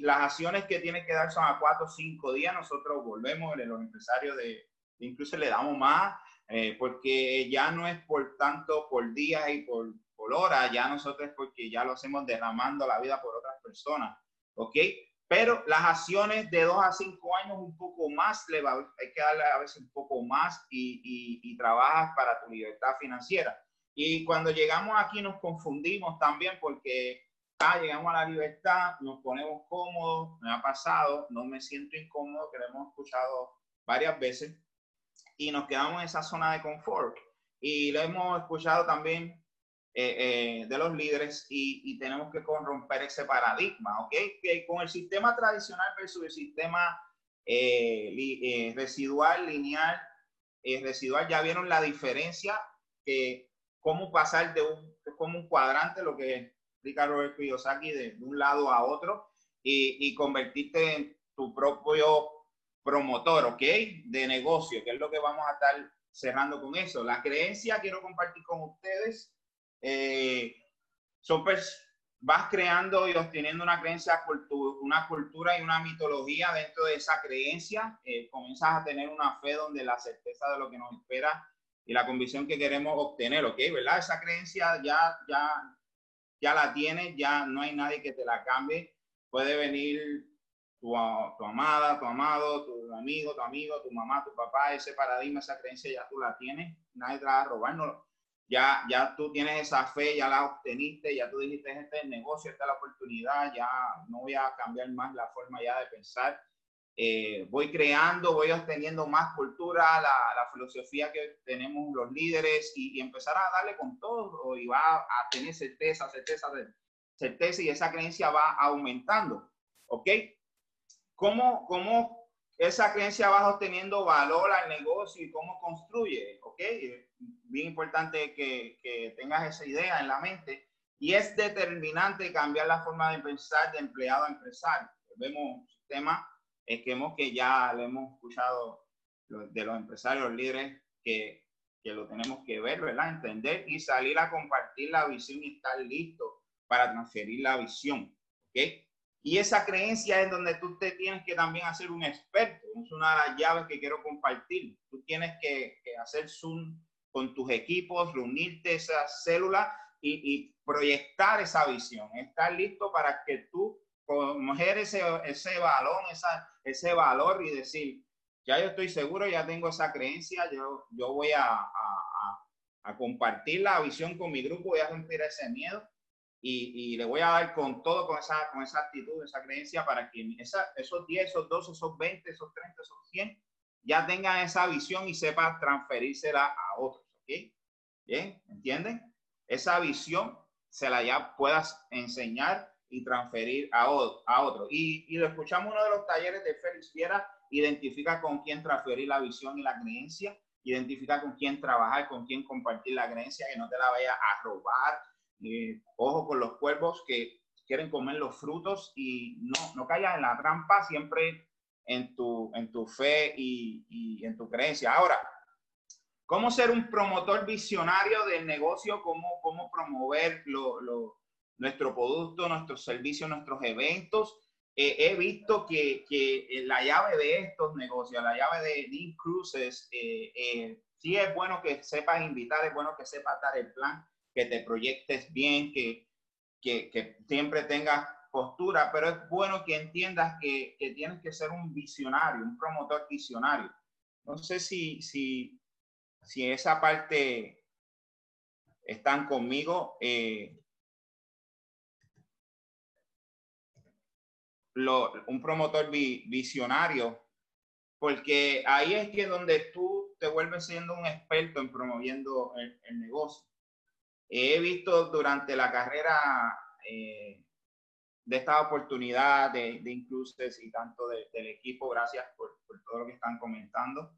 las acciones que tienen que dar son a cuatro o cinco días. Nosotros volvemos, los empresarios de, incluso le damos más, eh, porque ya no es por tanto por días y por, por horas, ya nosotros es porque ya lo hacemos derramando la vida por otras personas, ¿ok? Pero las acciones de dos a cinco años un poco más, le va, hay que darle a veces un poco más y, y, y trabajas para tu libertad financiera. Y cuando llegamos aquí nos confundimos también porque llegamos a la libertad, nos ponemos cómodos, me ha pasado, no me siento incómodo, que lo hemos escuchado varias veces, y nos quedamos en esa zona de confort. Y lo hemos escuchado también eh, eh, de los líderes y, tenemos que corromper ese paradigma, ¿ok? Que con el sistema tradicional versus el sistema eh, residual, lineal, residual, ya vieron la diferencia, que cómo pasar de un, como un cuadrante, lo que explica Robert Kiyosaki, de, de un lado a otro y, y convertirte en tu propio promotor, ¿ok? De negocio, que es lo que vamos a estar cerrando con eso. La creencia quiero compartir con ustedes. Eh, son vas creando y obteniendo una creencia, una cultura y una mitología dentro de esa creencia. Eh, comienzas a tener una fe donde la certeza de lo que nos espera y la convicción que queremos obtener, ¿ok? ¿Verdad? Esa creencia ya, ya, ya la tienes, ya no hay nadie que te la cambie. Puede venir tu, tu, amada, tu amado, tu amigo, tu amigo, tu mamá, tu papá, ese paradigma, esa creencia ya tú la tienes, nadie te va a robar, no, ya, ya tú tienes esa fe, ya la obteniste, ya tú dijiste, este es el negocio, esta es la oportunidad, ya no voy a cambiar más la forma ya de pensar. Eh, voy creando, voy obteniendo más cultura, la, la filosofía que tenemos los líderes y, y, empezar a darle con todo y va a tener certeza, certeza, certeza y esa creencia va aumentando. ¿Ok? ¿Cómo, cómo esa creencia va obteniendo valor al negocio y cómo construye? ¿Ok? Bien importante que, que tengas esa idea en la mente y es determinante cambiar la forma de pensar de empleado a empresario. Vemos un tema es que ya lo hemos escuchado de los empresarios, líderes, que, que lo tenemos que ver, ¿verdad? Entender y salir a compartir la visión y estar listo para transferir la visión, ¿ok? Y esa creencia es donde tú te tienes que también hacer un experto. Es una de las llaves que quiero compartir. Tú tienes que, que hacer Zoom con tus equipos, reunirte esas células y, y, proyectar esa visión. Estar listo para que tú coger ese, ese balón, esa, ese valor y decir, ya yo estoy seguro, ya tengo esa creencia, yo, yo voy a, a, a compartir la visión con mi grupo, voy a romper ese miedo y, y, le voy a dar con todo, con esa, con esa actitud, esa creencia, para que esa, esos 10, esos 12, esos 20, esos 30, esos 100, ya tengan esa visión y sepan transferírsela a otros, ¿ok? ¿Bien? ¿Entienden? Esa visión se la ya puedas enseñar y transferir a, otro. Y, y lo escuchamos uno de los talleres de Félix Fiera, identifica con quién transferir la visión y la creencia, identifica con quién trabajar, con quién compartir la creencia, que no te la vaya a robar. Eh, ojo con los cuervos que quieren comer los frutos y no, no caigas en la trampa siempre en tu, en tu fe y, y en tu creencia. Ahora, ¿cómo ser un promotor visionario del negocio? ¿Cómo, cómo promover lo, lo nuestro producto, nuestros servicios, nuestros eventos. Eh, he visto que, que, la llave de estos negocios, la llave de Dean Cruises, eh, eh, sí es bueno que sepas invitar, es bueno que sepas dar el plan, que te proyectes bien, que, que, que siempre tengas postura, pero es bueno que entiendas que, que, tienes que ser un visionario, un promotor visionario. No sé si, si, si esa parte están conmigo. Eh, un promotor visionario, porque ahí es donde tú te vuelves siendo un experto en promoviendo el, negocio. He visto durante la carrera eh, de esta oportunidad de, de y tanto de, del equipo, gracias por, todo lo que están comentando.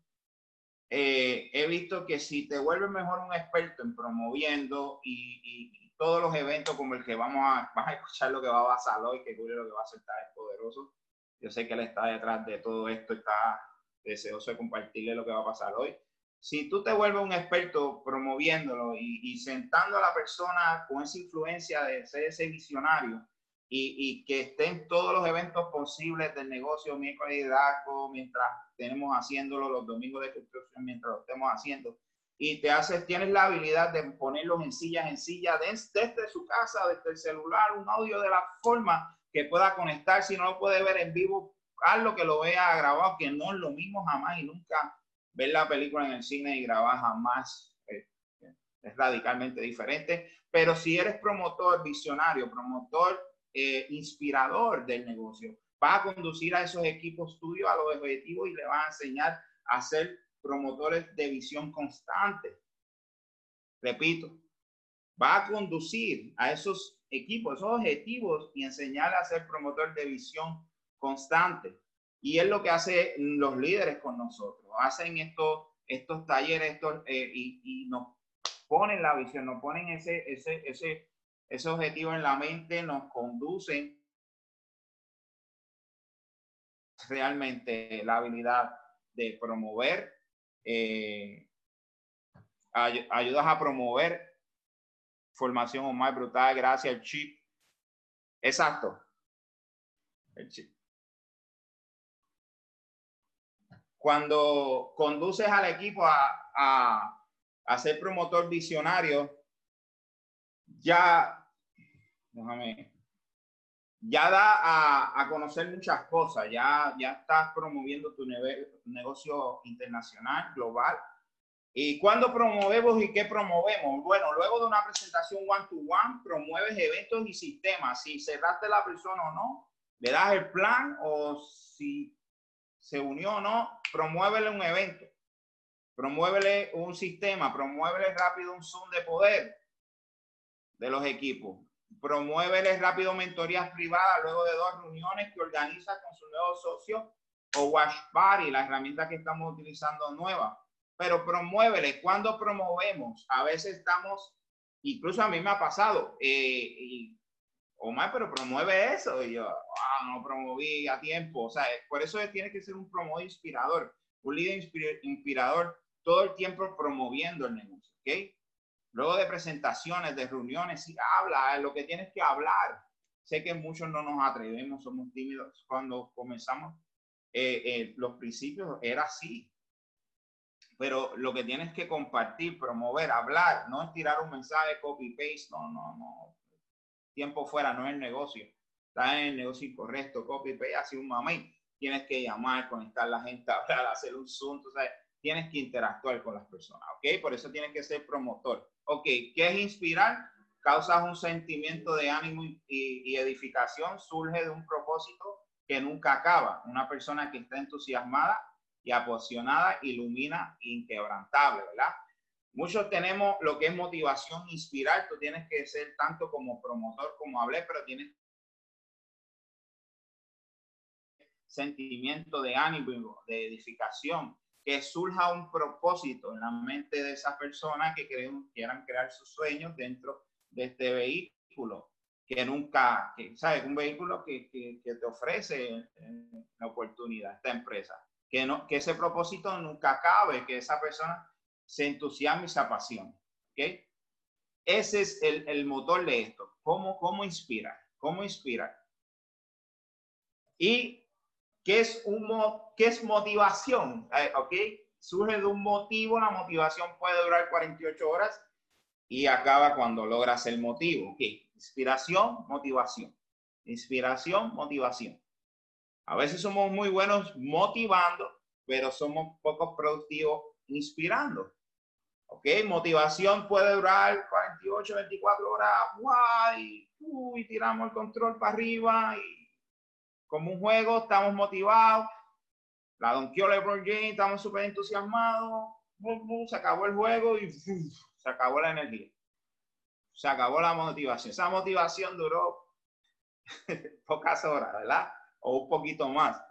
Eh, he visto que si te vuelves mejor un experto en promoviendo y, todos los eventos como el que vamos a, vas a escuchar lo que va a pasar hoy, que cubre lo que va a aceptar es poderoso. Yo sé que él está detrás de todo esto, está deseoso de compartirle lo que va a pasar hoy. Si tú te vuelves un experto promoviéndolo y, y sentando a la persona con esa influencia de ser ese visionario y, que estén todos los eventos posibles del negocio miércoles de DACO, mientras tenemos haciéndolo los domingos de construcción, mientras lo estemos haciendo. Y te haces, tienes la habilidad de ponerlos en sillas, en silla, desde, su casa, desde el celular, un audio de la forma que pueda conectar. Si no lo puede ver en vivo, hazlo que lo vea grabado, que no es lo mismo jamás y nunca ver la película en el cine y grabar jamás. Eh, es radicalmente diferente. Pero si eres promotor, visionario, promotor eh, inspirador del negocio. Va a conducir a esos equipos tuyos a los objetivos y le va a enseñar a ser promotores de visión constante. Repito, va a conducir a esos equipos, esos objetivos y enseñar a ser promotor de visión constante. Y es lo que hacen los líderes con nosotros. Hacen estos, estos talleres estos, eh, y, y, nos ponen la visión, nos ponen ese, ese, ese ese objetivo en la mente nos conduce realmente la habilidad de promover, eh, ayudas a promover formación o más brutal gracias al chip. Exacto. El chip. Cuando conduces al equipo a, a ser promotor visionario, ya déjame, ya da a, conocer muchas cosas, ya, ya estás promoviendo tu negocio internacional, global. ¿Y cuándo promovemos y qué promovemos? Bueno, luego de una presentación one-to-one, promueves eventos y sistemas. Si cerraste la persona o no, le das el plan o si se unió o no, promuévele un evento, promuévele un sistema, promuévele rápido un Zoom de poder de los equipos Promuéveles rápido mentorías privadas luego de dos reuniones que organiza con su nuevo socio o Watch Party, la herramienta que estamos utilizando nueva. Pero promuévele. Cuando promovemos? A veces estamos, incluso a mí me ha pasado, eh, y, Omar, pero promueve eso. Y yo, ah, no promoví a tiempo. O sea, por eso tiene que ser un promotor inspirador, un líder inspirador todo el tiempo promoviendo el negocio. ¿Ok? Luego de presentaciones, de reuniones, sí, habla lo que tienes que hablar. Sé que muchos no nos atrevemos, somos tímidos. Cuando comenzamos, eh, eh, los principios era así. Pero lo que tienes que compartir, promover, hablar, no es tirar un mensaje copy-paste, no, no, no. Tiempo fuera, no es el negocio. Está en el negocio incorrecto, copy-paste, así un mamey. Tienes que llamar, conectar a la gente, hablar, hacer un zoom, sabes tienes que interactuar con las personas, ¿ok? Por eso tienes que ser promotor. Ok, ¿qué es inspirar? Causas un sentimiento de ánimo y, edificación, surge de un propósito que nunca acaba. Una persona que está entusiasmada y apasionada ilumina inquebrantable, ¿verdad? Muchos tenemos lo que es motivación, inspirar. Tú tienes que ser tanto como promotor, como hablé, pero tienes sentimiento de ánimo, de edificación, que surja un propósito en la mente de esa persona que quieran crear sus sueños dentro de este vehículo, que nunca, que, ¿sabes? Un vehículo que, que, te ofrece la oportunidad, esta empresa, que, no, que ese propósito nunca acabe, que esa persona se entusiasme y se apasione. ¿ok? Ese es el, el motor de esto. ¿Cómo, cómo inspirar? ¿Cómo inspirar? Y ¿Qué es, un, qué es motivación? Eh, ¿Ok? Surge de un motivo, la motivación puede durar 48 horas y acaba cuando logras el motivo. ¿Ok? Inspiración, motivación. Inspiración, motivación. A veces somos muy buenos motivando, pero somos poco productivos inspirando. ¿Ok? Motivación puede durar 48, 24 horas. ¡Guay! Uy, tiramos el control para arriba y como un juego, estamos motivados. La donkeó LeBron James, estamos súper entusiasmados. se acabó el juego y se acabó la energía. Se acabó la motivación. Esa motivación duró pocas horas, ¿verdad? O un poquito más.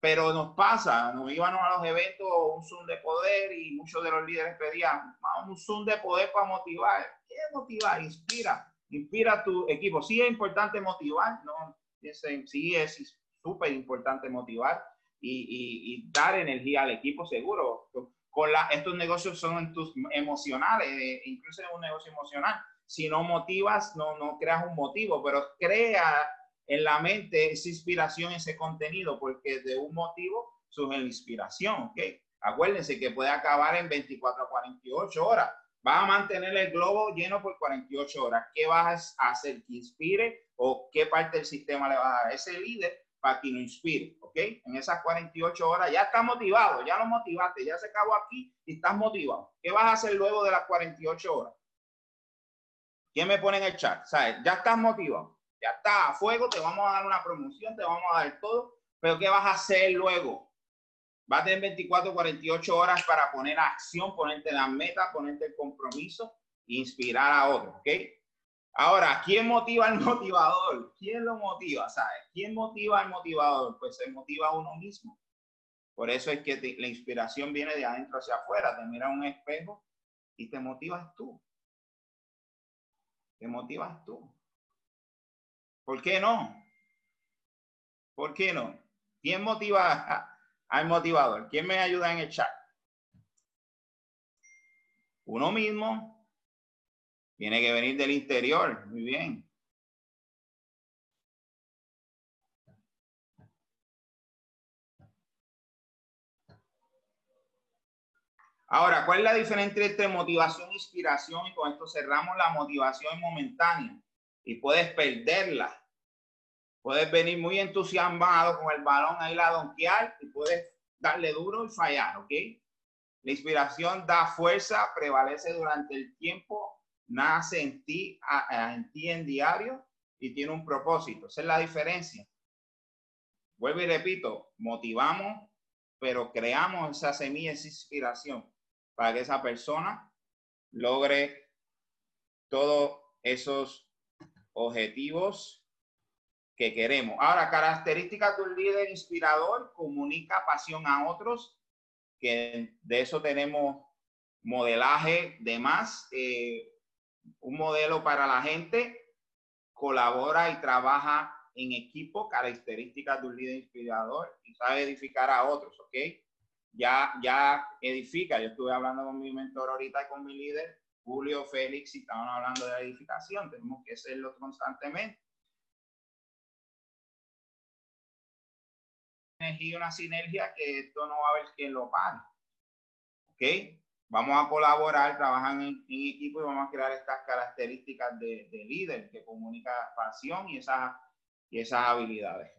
Pero nos pasa, nos íbamos a los eventos, un Zoom de poder y muchos de los líderes pedían, un Zoom de poder para motivar. ¿Qué motivar? Inspira, inspira a tu equipo. Sí es importante motivar, ¿no? Sí es súper importante motivar y, dar energía al equipo seguro. Con la, estos negocios son tus emocionales, eh, incluso en un negocio emocional. Si no motivas, no, no creas un motivo, pero crea en la mente esa inspiración, ese contenido, porque de un motivo surge la inspiración, ¿ok? Acuérdense que puede acabar en 24 a 48 horas. Vas a mantener el globo lleno por 48 horas. ¿Qué vas a hacer que inspire o qué parte del sistema le vas a dar ese líder para que lo inspire? ¿Ok? En esas 48 horas ya está motivado, ya lo motivaste, ya se acabó aquí y estás motivado. ¿Qué vas a hacer luego de las 48 horas? ¿Quién me pone en el chat? ¿Sabes? Ya estás motivado, ya está a fuego, te vamos a dar una promoción, te vamos a dar todo, pero ¿qué vas a hacer luego? Vas a tener 24, 48 horas para poner acción, ponerte la meta, ponerte el compromiso inspirar a otros, ¿ok? Ahora, ¿quién motiva al motivador? ¿Quién lo motiva? ¿Sabes? ¿Quién motiva al motivador? Pues se motiva a uno mismo. Por eso es que la inspiración viene de adentro hacia afuera. Te mira un espejo y te motivas tú. Te motivas tú. ¿Por qué no? ¿Por qué no? ¿Quién motiva al motivador? ¿Quién me ayuda en el chat? Uno mismo. Tiene que venir del interior. Muy bien. Ahora, ¿cuál es la diferencia entre motivación e inspiración? Y con esto cerramos la motivación momentánea y puedes perderla. Puedes venir muy entusiasmado con el balón ahí la donkear y puedes darle duro y fallar, ¿ok? La inspiración da fuerza, prevalece durante el tiempo, nace en ti, en ti en diario y tiene un propósito. Esa es la diferencia. Vuelvo y repito, motivamos, pero creamos esa semilla, esa inspiración para que esa persona logre todos esos objetivos que queremos. Ahora, características de un líder inspirador, comunica pasión a otros, que de eso tenemos modelaje de más, eh, un modelo para la gente, colabora y trabaja en equipo, características de un líder inspirador y sabe edificar a otros, ¿ok? ya, ya edifica. Yo estuve hablando con mi mentor ahorita y con mi líder, Julio Félix, y estaban hablando de la edificación. Tenemos que hacerlo constantemente. Y una sinergia que esto no va a haber quien lo pague. ¿Ok? Vamos a colaborar, trabajar en, equipo y vamos a crear estas características de, líder que comunica pasión y esas, y esas habilidades.